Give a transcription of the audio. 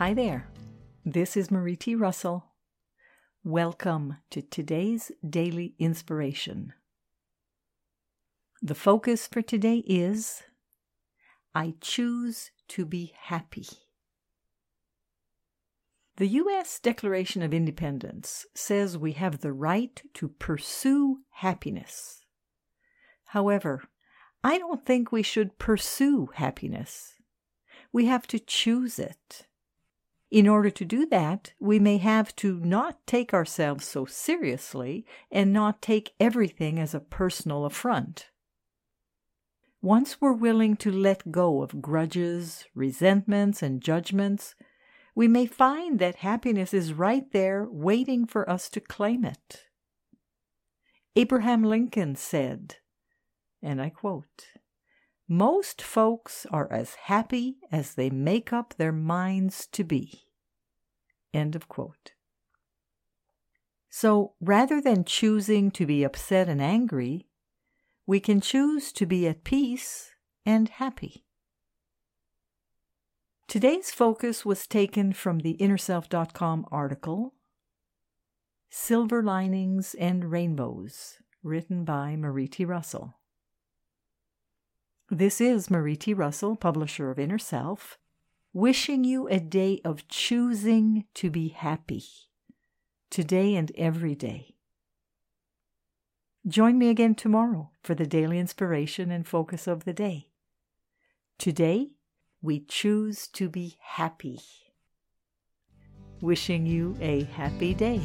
Hi there. This is Marie T. Russell. Welcome to today's daily inspiration. The focus for today is I choose to be happy. The U.S. Declaration of Independence says we have the right to pursue happiness. However, I don't think we should pursue happiness. We have to choose it. In order to do that, we may have to not take ourselves so seriously and not take everything as a personal affront. Once we're willing to let go of grudges, resentments, and judgments, we may find that happiness is right there waiting for us to claim it. Abraham Lincoln said, and I quote, most folks are as happy as they make up their minds to be. End of quote. So rather than choosing to be upset and angry, we can choose to be at peace and happy. Today's focus was taken from the InnerSelf.com article Silver Linings and Rainbows, written by Marie T. Russell. This is Marie T. Russell, publisher of Inner Self, wishing you a day of choosing to be happy, today and every day. Join me again tomorrow for the daily inspiration and focus of the day. Today, we choose to be happy. Wishing you a happy day.